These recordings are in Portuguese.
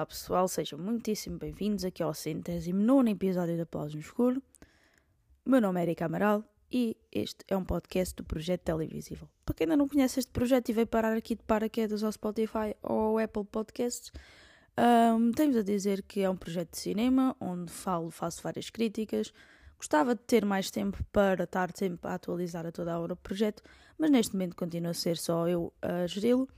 Olá pessoal, sejam muitíssimo bem-vindos aqui ao centésimo nono episódio da Pausa no Escuro. Meu nome é Erika Amaral e este é um podcast do Projeto Televisível. Para quem ainda não conhece este projeto e veio parar aqui de paraquedas ao Spotify ou ao Apple Podcasts, um, temos a dizer que é um projeto de cinema onde falo, faço várias críticas. Gostava de ter mais tempo para estar sempre a atualizar a toda a hora o projeto, mas neste momento continua a ser só eu a geri-lo.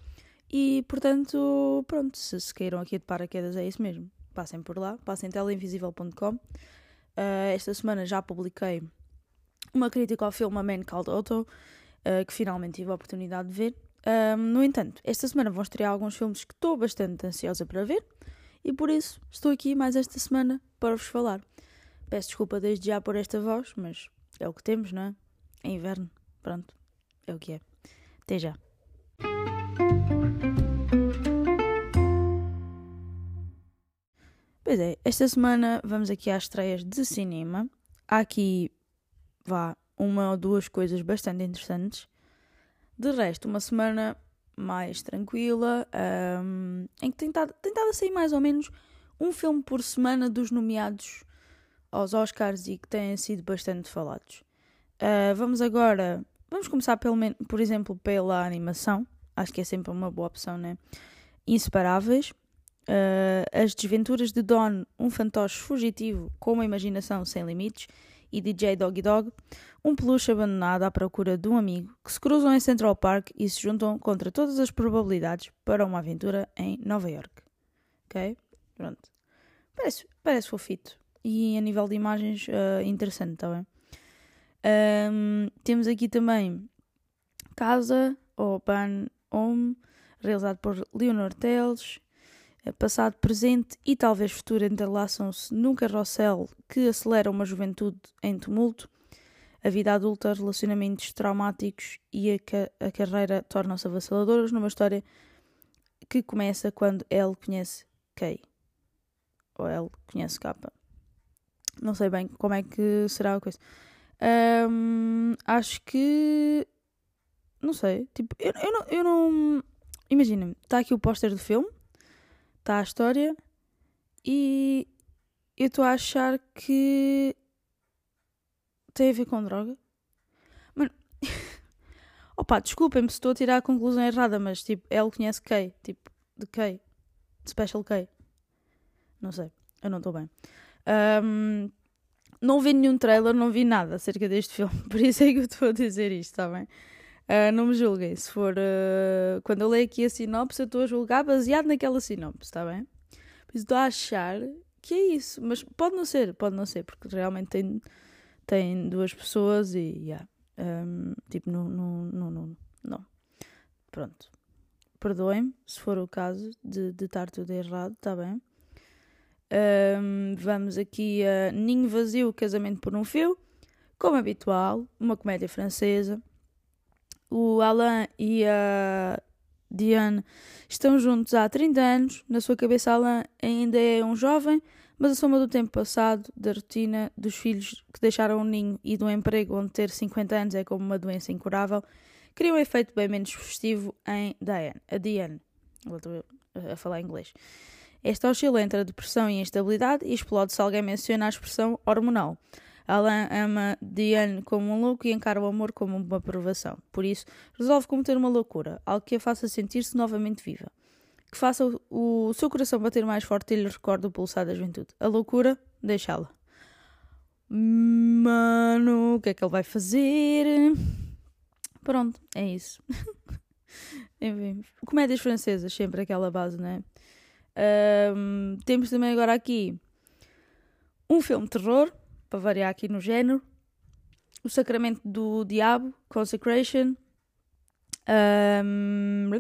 E portanto, pronto, se se queiram aqui de paraquedas é isso mesmo. Passem por lá, passem teleinvisível.com. Uh, esta semana já publiquei uma crítica ao filme A Man Called Otto, uh, que finalmente tive a oportunidade de ver. Um, no entanto, esta semana vão estrear alguns filmes que estou bastante ansiosa para ver e por isso estou aqui mais esta semana para vos falar. Peço desculpa desde já por esta voz, mas é o que temos, não é? É inverno, pronto, é o que é. Até já. Pois é, esta semana vamos aqui às estreias de cinema. Há aqui, vá, uma ou duas coisas bastante interessantes. De resto, uma semana mais tranquila, um, em que tem estado, tem estado a sair mais ou menos um filme por semana dos nomeados aos Oscars e que têm sido bastante falados. Uh, vamos agora, vamos começar pelo, por exemplo pela animação, acho que é sempre uma boa opção, né? Inseparáveis, uh, As Desventuras de Don, um fantoche fugitivo com uma imaginação sem limites, e DJ Doggy Dog, um peluche abandonado à procura de um amigo que se cruzam em Central Park e se juntam contra todas as probabilidades para uma aventura em Nova York. Ok? Pronto. Parece, parece fofito. E a nível de imagens, uh, interessante, está bem? Um, temos aqui também Casa, ou Pan Home, realizado por Leonor Teles. Passado, presente e talvez futuro entrelaçam-se num carrossel que acelera uma juventude em tumulto. A vida adulta, relacionamentos traumáticos e a, ca a carreira tornam-se avassaladoras numa história que começa quando ele conhece Kay. Ou ele conhece Kappa. Não sei bem como é que será a coisa. Um, acho que. Não sei. Tipo, eu, eu não. Eu não... Imagina-me, está aqui o póster do filme está a história e eu estou a achar que tem a ver com droga. Mano, opa, desculpem-me se estou a tirar a conclusão errada, mas tipo, ele conhece Kay, tipo, de Kay, de Special K. Não sei, eu não estou bem. Um, não vi nenhum trailer, não vi nada acerca deste filme, por isso é que eu estou a dizer isto, está bem? Uh, não me julguem. Se for. Uh, quando eu leio aqui a sinopse, eu estou a julgar baseado naquela sinopse, está bem? Por isso estou a achar que é isso. Mas pode não ser, pode não ser, porque realmente tem, tem duas pessoas e. Yeah, um, tipo, não, não, não, não, não. Pronto. Perdoem-me se for o caso de, de estar tudo errado, está bem? Um, vamos aqui a Ninho Vazio, Casamento por um Fio. Como habitual, uma comédia francesa o Alain e a Diane estão juntos há 30 anos. Na sua cabeça, Alain ainda é um jovem, mas a soma do tempo passado, da rotina, dos filhos que deixaram o ninho e do emprego onde ter 50 anos é como uma doença incurável, cria um efeito bem menos festivo em Diane, a Diane. Volto a falar inglês. Esta oscila entre a depressão e a instabilidade e explode se alguém menciona a expressão hormonal. Alain ama Diane como um louco e encara o amor como uma provação. Por isso, resolve cometer uma loucura, algo que a faça sentir-se novamente viva. Que faça o, o seu coração bater mais forte e lhe recorde o pulsar da juventude. A loucura, deixá-la. Mano, o que é que ele vai fazer? Pronto, é isso. Enfim, comédias francesas, sempre aquela base, né? Um, temos também agora aqui um filme de terror para variar aqui no género. O Sacramento do Diabo, Consecration. Um,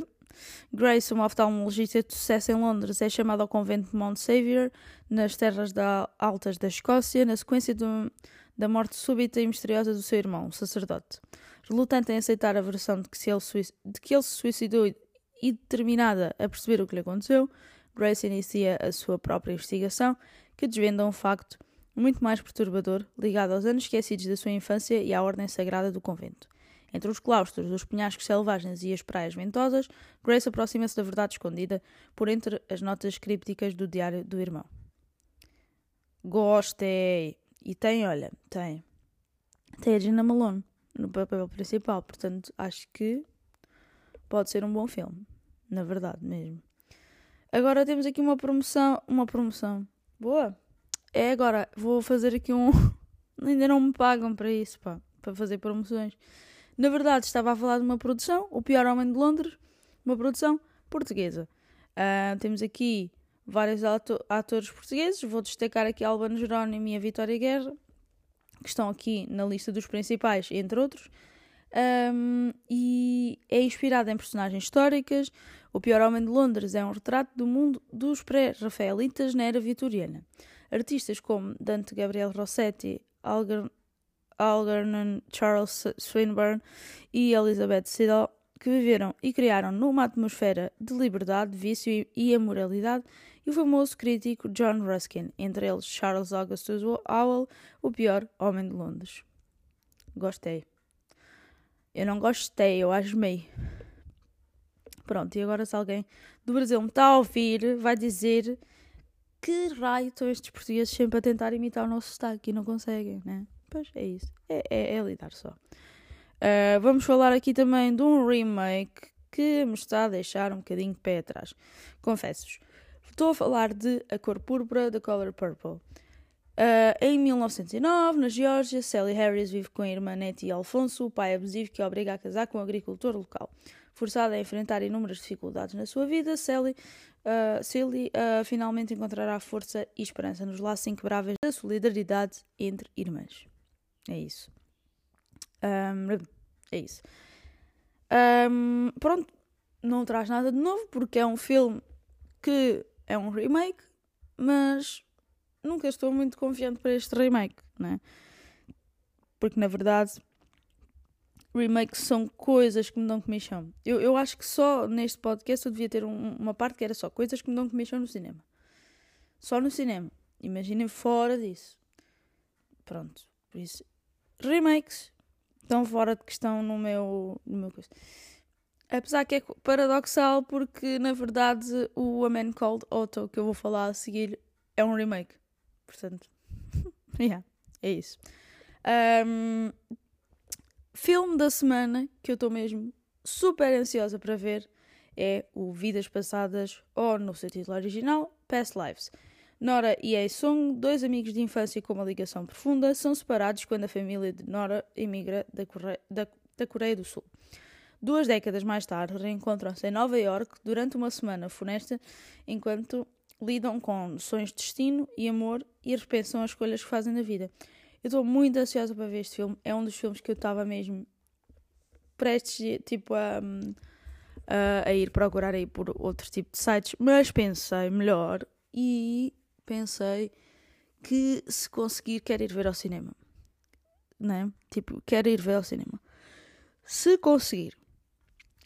Grace, uma oftalmologista de sucesso em Londres, é chamada ao convento de Mount Saviour, nas terras da, altas da Escócia, na sequência do, da morte súbita e misteriosa do seu irmão, o sacerdote. Relutante em aceitar a versão de que, se ele, de que ele se suicidou e determinada a perceber o que lhe aconteceu, Grace inicia a sua própria investigação, que desvenda um facto muito mais perturbador ligado aos anos esquecidos da sua infância e à ordem sagrada do convento. Entre os claustros, os penhascos selvagens e as praias ventosas, Grace aproxima-se da verdade escondida por entre as notas crípticas do diário do irmão. Gostei! E tem, olha, tem. Tem a Gina Malone no papel principal, portanto acho que pode ser um bom filme. Na verdade mesmo. Agora temos aqui uma promoção. Uma promoção. Boa! É agora, vou fazer aqui um. Ainda não me pagam para isso, pá, para fazer promoções. Na verdade, estava a falar de uma produção, O Pior Homem de Londres, uma produção portuguesa. Uh, temos aqui vários atores portugueses, vou destacar aqui Albano Jerónimo e a Vitória Guerra, que estão aqui na lista dos principais, entre outros. Um, e é inspirada em personagens históricas. O Pior Homem de Londres é um retrato do mundo dos pré-rafaelitas na era vitoriana. Artistas como Dante Gabriel Rossetti, Alger Algernon Charles Swinburne e Elizabeth Siddall, que viveram e criaram numa atmosfera de liberdade, vício e amoralidade, e o famoso crítico John Ruskin, entre eles Charles Augustus Howell, o pior homem de Londres. Gostei. Eu não gostei, eu asmei. Pronto, e agora se alguém do Brasil me está a ouvir, vai dizer que raio estão estes portugueses sempre a tentar imitar o nosso sotaque e não conseguem, né? Pois é isso. É, é, é lidar só. Uh, vamos falar aqui também de um remake que me está a deixar um bocadinho de pé atrás. Confesso-vos. Estou a falar de A Cor Púrpura, The Color Purple. Uh, em 1909, na Geórgia, Sally Harris vive com a irmã Nettie Alfonso, o pai abusivo que a obriga a casar com um agricultor local. Forçada a enfrentar inúmeras dificuldades na sua vida, Sally, uh, Sally uh, finalmente encontrará força e esperança nos laços inquebráveis da solidariedade entre irmãs. É isso. Um, é isso. Um, pronto, não traz nada de novo porque é um filme que é um remake, mas nunca estou muito confiante para este remake, né? Porque na verdade, remakes são coisas que me dão comichão. Eu, eu acho que só neste podcast eu devia ter um, uma parte que era só coisas que me dão comichão no cinema. Só no cinema. Imaginem fora disso. Pronto. Por isso, remakes estão fora de questão no meu, no meu coisa. Apesar que é paradoxal porque na verdade o A Man Called Otto que eu vou falar a seguir é um remake. Portanto, yeah, é isso. Um, filme da semana que eu estou mesmo super ansiosa para ver é o Vidas Passadas, ou no seu título original, Past Lives. Nora e Ae-sung, dois amigos de infância com uma ligação profunda, são separados quando a família de Nora emigra da Coreia, da, da Coreia do Sul. Duas décadas mais tarde, reencontram-se em Nova York durante uma semana funesta, enquanto lidam com noções de destino e amor e repensam as escolhas que fazem na vida. Eu estou muito ansiosa para ver este filme. É um dos filmes que eu estava mesmo prestes tipo, a, a, a ir procurar aí por outro tipo de sites, mas pensei melhor e pensei que se conseguir quero ir ver ao cinema. Né? Tipo, quero ir ver ao cinema. Se conseguir,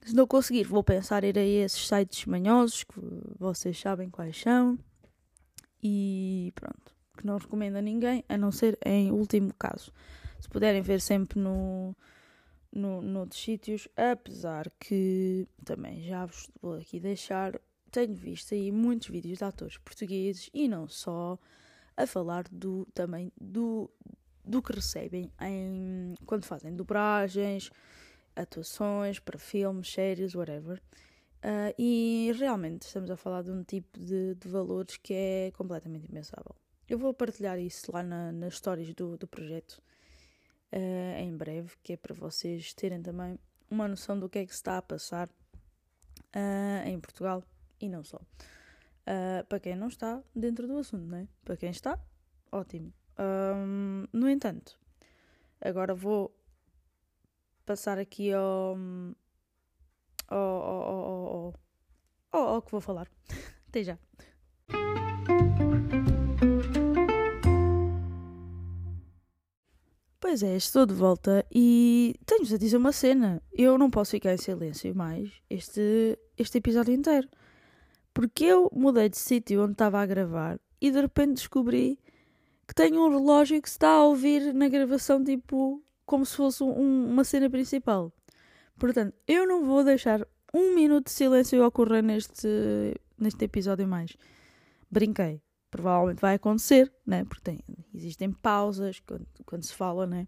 se não conseguir, vou pensar ir a esses sites manhosos que vocês sabem quais são. E pronto. Que não recomendo a ninguém, a não ser em último caso. Se puderem ver sempre no, no, noutros sítios, apesar que também já vos vou aqui deixar tenho visto aí muitos vídeos de atores portugueses e não só a falar do também do, do que recebem em, quando fazem dobragens, atuações para filmes, séries, whatever. Uh, e realmente estamos a falar de um tipo de, de, valores que é completamente impensável. Eu vou partilhar isso lá na, nas histórias do, do projeto uh, em breve, que é para vocês terem também uma noção do que é que se está a passar uh, em Portugal e não só. Uh, para quem não está dentro do assunto, não é? Para quem está, ótimo. Um, no entanto, agora vou passar aqui ao. ao, ao, ao, ao, ao que vou falar. Até já. Pois é, estou de volta e tenho-vos a dizer uma cena. Eu não posso ficar em silêncio mais este, este episódio inteiro Porque eu mudei de sítio onde estava a gravar e de repente descobri que tenho um relógio que se está a ouvir na gravação, tipo, como se fosse um, uma cena principal. Portanto, eu não vou deixar um minuto de silêncio ocorrer neste, neste episódio mais. Brinquei. Provavelmente vai acontecer, né? Porque tem, existem pausas quando, quando se fala, né?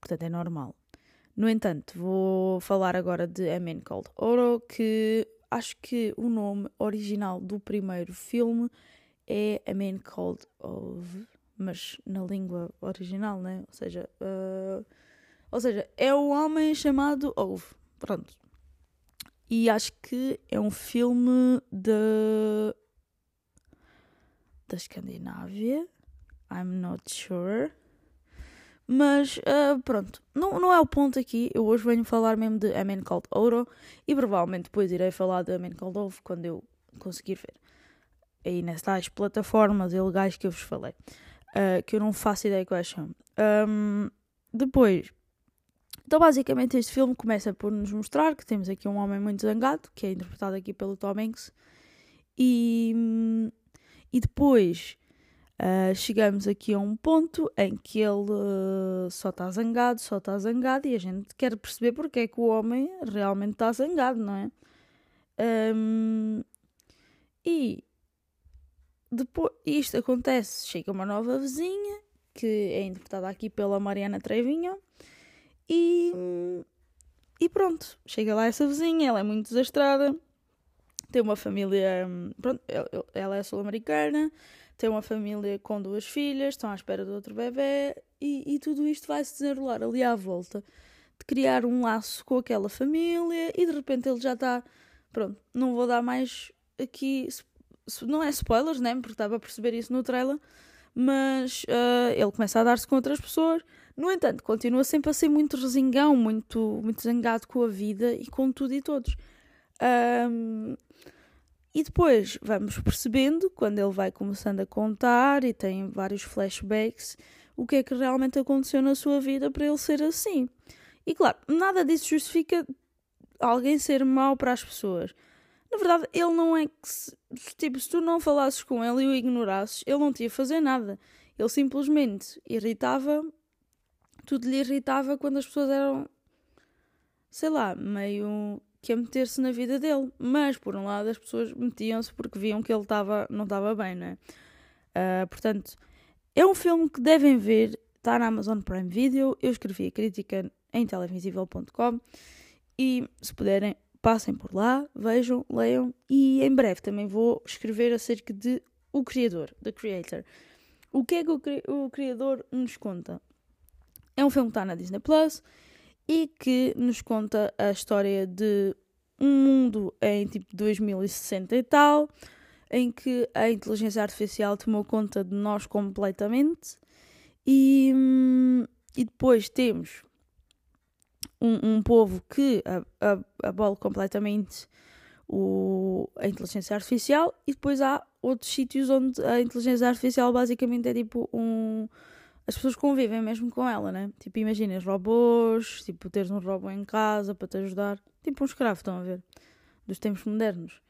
Portanto, é normal. No entanto, vou falar agora de A Man Called Oro, que acho que o nome original do primeiro filme é A Man Called Ove, mas na língua original, né? Ou seja, uh, ou seja, é o homem chamado Ove. Pronto. E acho que é um filme de da Escandinávia. I'm not sure. Mas uh, pronto, não, não é o ponto aqui. Eu hoje venho falar mesmo de A Man Called Oro e provavelmente depois irei falar de A Man Called Ove quando eu conseguir ver. Aí nessas plataformas ilegais que eu vos falei. Uh, que eu não faço ideia quais são. Um, depois, então basicamente este filme começa por nos mostrar que temos aqui um homem muito zangado, que é interpretado aqui pelo Tom Hanks. E, e depois Uh, chegamos aqui a um ponto em que ele uh, só está zangado, só está zangado, e a gente quer perceber porque é que o homem realmente está zangado, não é? Um, e depois isto acontece, chega uma nova vizinha, que é interpretada aqui pela Mariana Trevinho, e, e pronto, chega lá essa vizinha, ela é muito desastrada, tem uma família, pronto, ela é sul-americana, tem uma família com duas filhas, estão à espera de outro bebê e, e tudo isto vai se desenrolar ali à volta de criar um laço com aquela família e de repente ele já está. Pronto, não vou dar mais aqui. Não é spoilers, né? Porque estava a perceber isso no trailer. Mas uh, ele começa a dar-se com outras pessoas. No entanto, continua sempre a ser muito resingão, muito, muito zangado com a vida e com tudo e todos. Um, e depois vamos percebendo, quando ele vai começando a contar e tem vários flashbacks, o que é que realmente aconteceu na sua vida para ele ser assim. E claro, nada disso justifica alguém ser mau para as pessoas. Na verdade, ele não é que. Se, tipo, se tu não falasses com ele e o ignorasses, ele não te ia fazer nada. Ele simplesmente irritava. Tudo lhe irritava quando as pessoas eram. Sei lá, meio que a meter-se na vida dele. Mas, por um lado, as pessoas metiam-se porque viam que ele tava, não estava bem, não é? Uh, portanto, é um filme que devem ver, está na Amazon Prime Video. Eu escrevi a crítica em televisível.com e, se puderem, passem por lá, vejam, leiam e em breve também vou escrever acerca de O Criador, The Creator. O que é que o, o Criador nos conta? É um filme que está na Disney Plus e que nos conta a história de um mundo em tipo 2060 e tal, em que a inteligência artificial tomou conta de nós completamente e, hum, e depois temos um, um povo que abole completamente o, a inteligência artificial e depois há outros sítios onde a inteligência artificial basicamente é tipo um as pessoas convivem mesmo com ela, né? Tipo, imaginas robôs, tipo, teres um robô em casa para te ajudar. Tipo um escravo, estão a ver? Dos tempos modernos.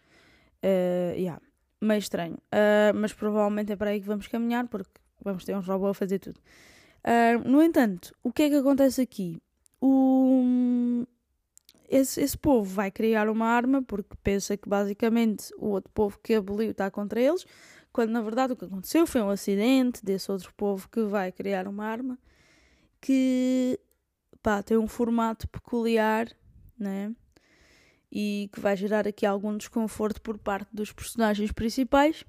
Uh, yeah. Meio estranho. Uh, mas provavelmente é para aí que vamos caminhar, porque vamos ter um robô a fazer tudo. Uh, no entanto, o que é que acontece aqui? O... Esse, esse povo vai criar uma arma porque pensa que basicamente o outro povo que aboliu está contra eles quando na verdade o que aconteceu foi um acidente desse outro povo que vai criar uma arma que pá, tem um formato peculiar, né? E que vai gerar aqui algum desconforto por parte dos personagens principais.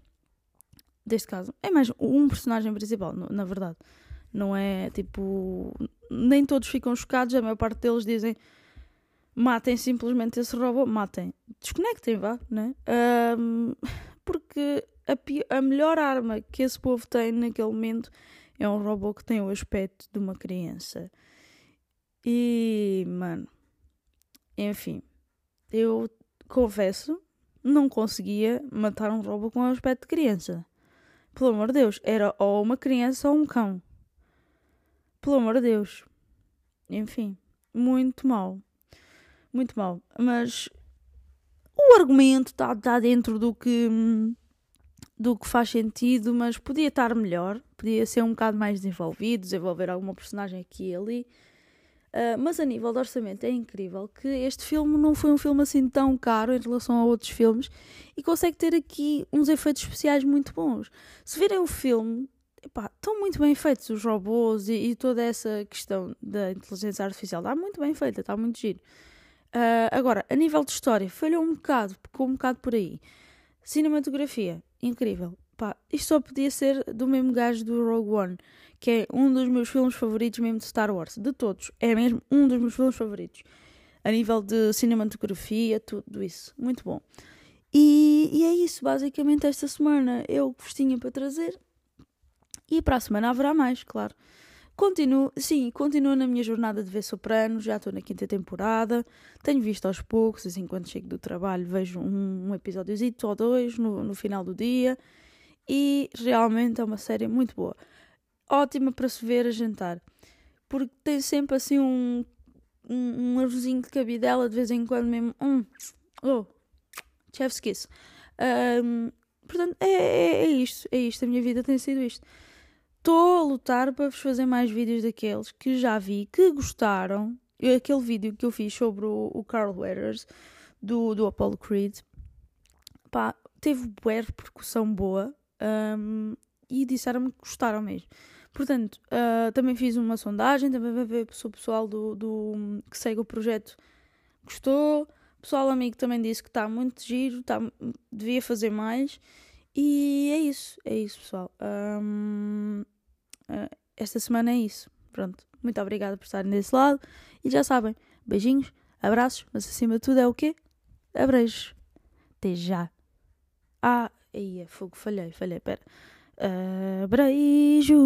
Deste caso, é mais um personagem principal, na verdade. Não é tipo. Nem todos ficam chocados, a maior parte deles dizem matem simplesmente esse robô, matem. Desconectem, vá, né? Um, porque a, a melhor arma que esse povo tem naquele momento é um robô que tem o aspecto de uma criança. E, mano, enfim, eu confesso, não conseguia matar um robô com o aspecto de criança. Pelo amor de Deus, era ou uma criança ou um cão. Pelo amor de Deus. Enfim, muito mal. Muito mal. Mas o argumento está tá dentro do que, do que faz sentido, mas podia estar melhor, podia ser um bocado mais desenvolvido, desenvolver alguma personagem aqui e ali. Uh, mas a nível de orçamento é incrível que este filme não foi um filme assim tão caro em relação a outros filmes e consegue ter aqui uns efeitos especiais muito bons. Se virem o filme, epá, estão muito bem feitos os robôs e, e, toda essa questão da inteligência artificial. Está muito bem feita, está muito giro. Uh, agora, a nível de história, falhou um bocado, ficou um bocado por aí. Cinematografia, incrível. Pá, isto só podia ser do mesmo gajo do Rogue One que é um dos meus filmes favoritos mesmo de Star Wars, de todos. É mesmo um dos meus filmes favoritos. A nível de cinematografia, tudo isso. Muito bom. E, e é isso, basicamente, esta semana eu vos tinha para trazer. E para a semana haverá mais, claro. Continuo, sim, continuo na minha jornada de ver Soprano, já estou na quinta temporada, tenho visto aos poucos, assim, quando chego do trabalho vejo um, um episódiozinho ou dois no, no final do dia, e realmente é uma série muito boa ótima para se ver a jantar. Porque tem sempre assim um, um, um arrozinho de cabidela de vez em quando mesmo. Hum, oh, chef's kiss. Um, portanto, é, é, é isto. É isto. A minha vida tem sido isto. Estou a lutar para vos fazer mais vídeos daqueles que já vi, que gostaram. Aquele vídeo que eu fiz sobre o, o Carl Weathers, do, do Apollo Creed, pá, teve boa repercussão boa um, e disseram-me que gostaram mesmo. Portanto, uh, também fiz uma sondagem, também vai ver se o pessoal do, do, que segue o projeto gostou. O pessoal amigo também disse que está muito giro, tá, devia fazer mais. E é isso, é isso, pessoal. Um, ah, esta semana é isso. Pronto, muito obrigada por estarem desse lado. E já sabem, beijinhos, abraços, mas acima de tudo é o quê? Abreijos. Até já. Ah, aí é fogo, falhei, falhei, pera. Abreijos.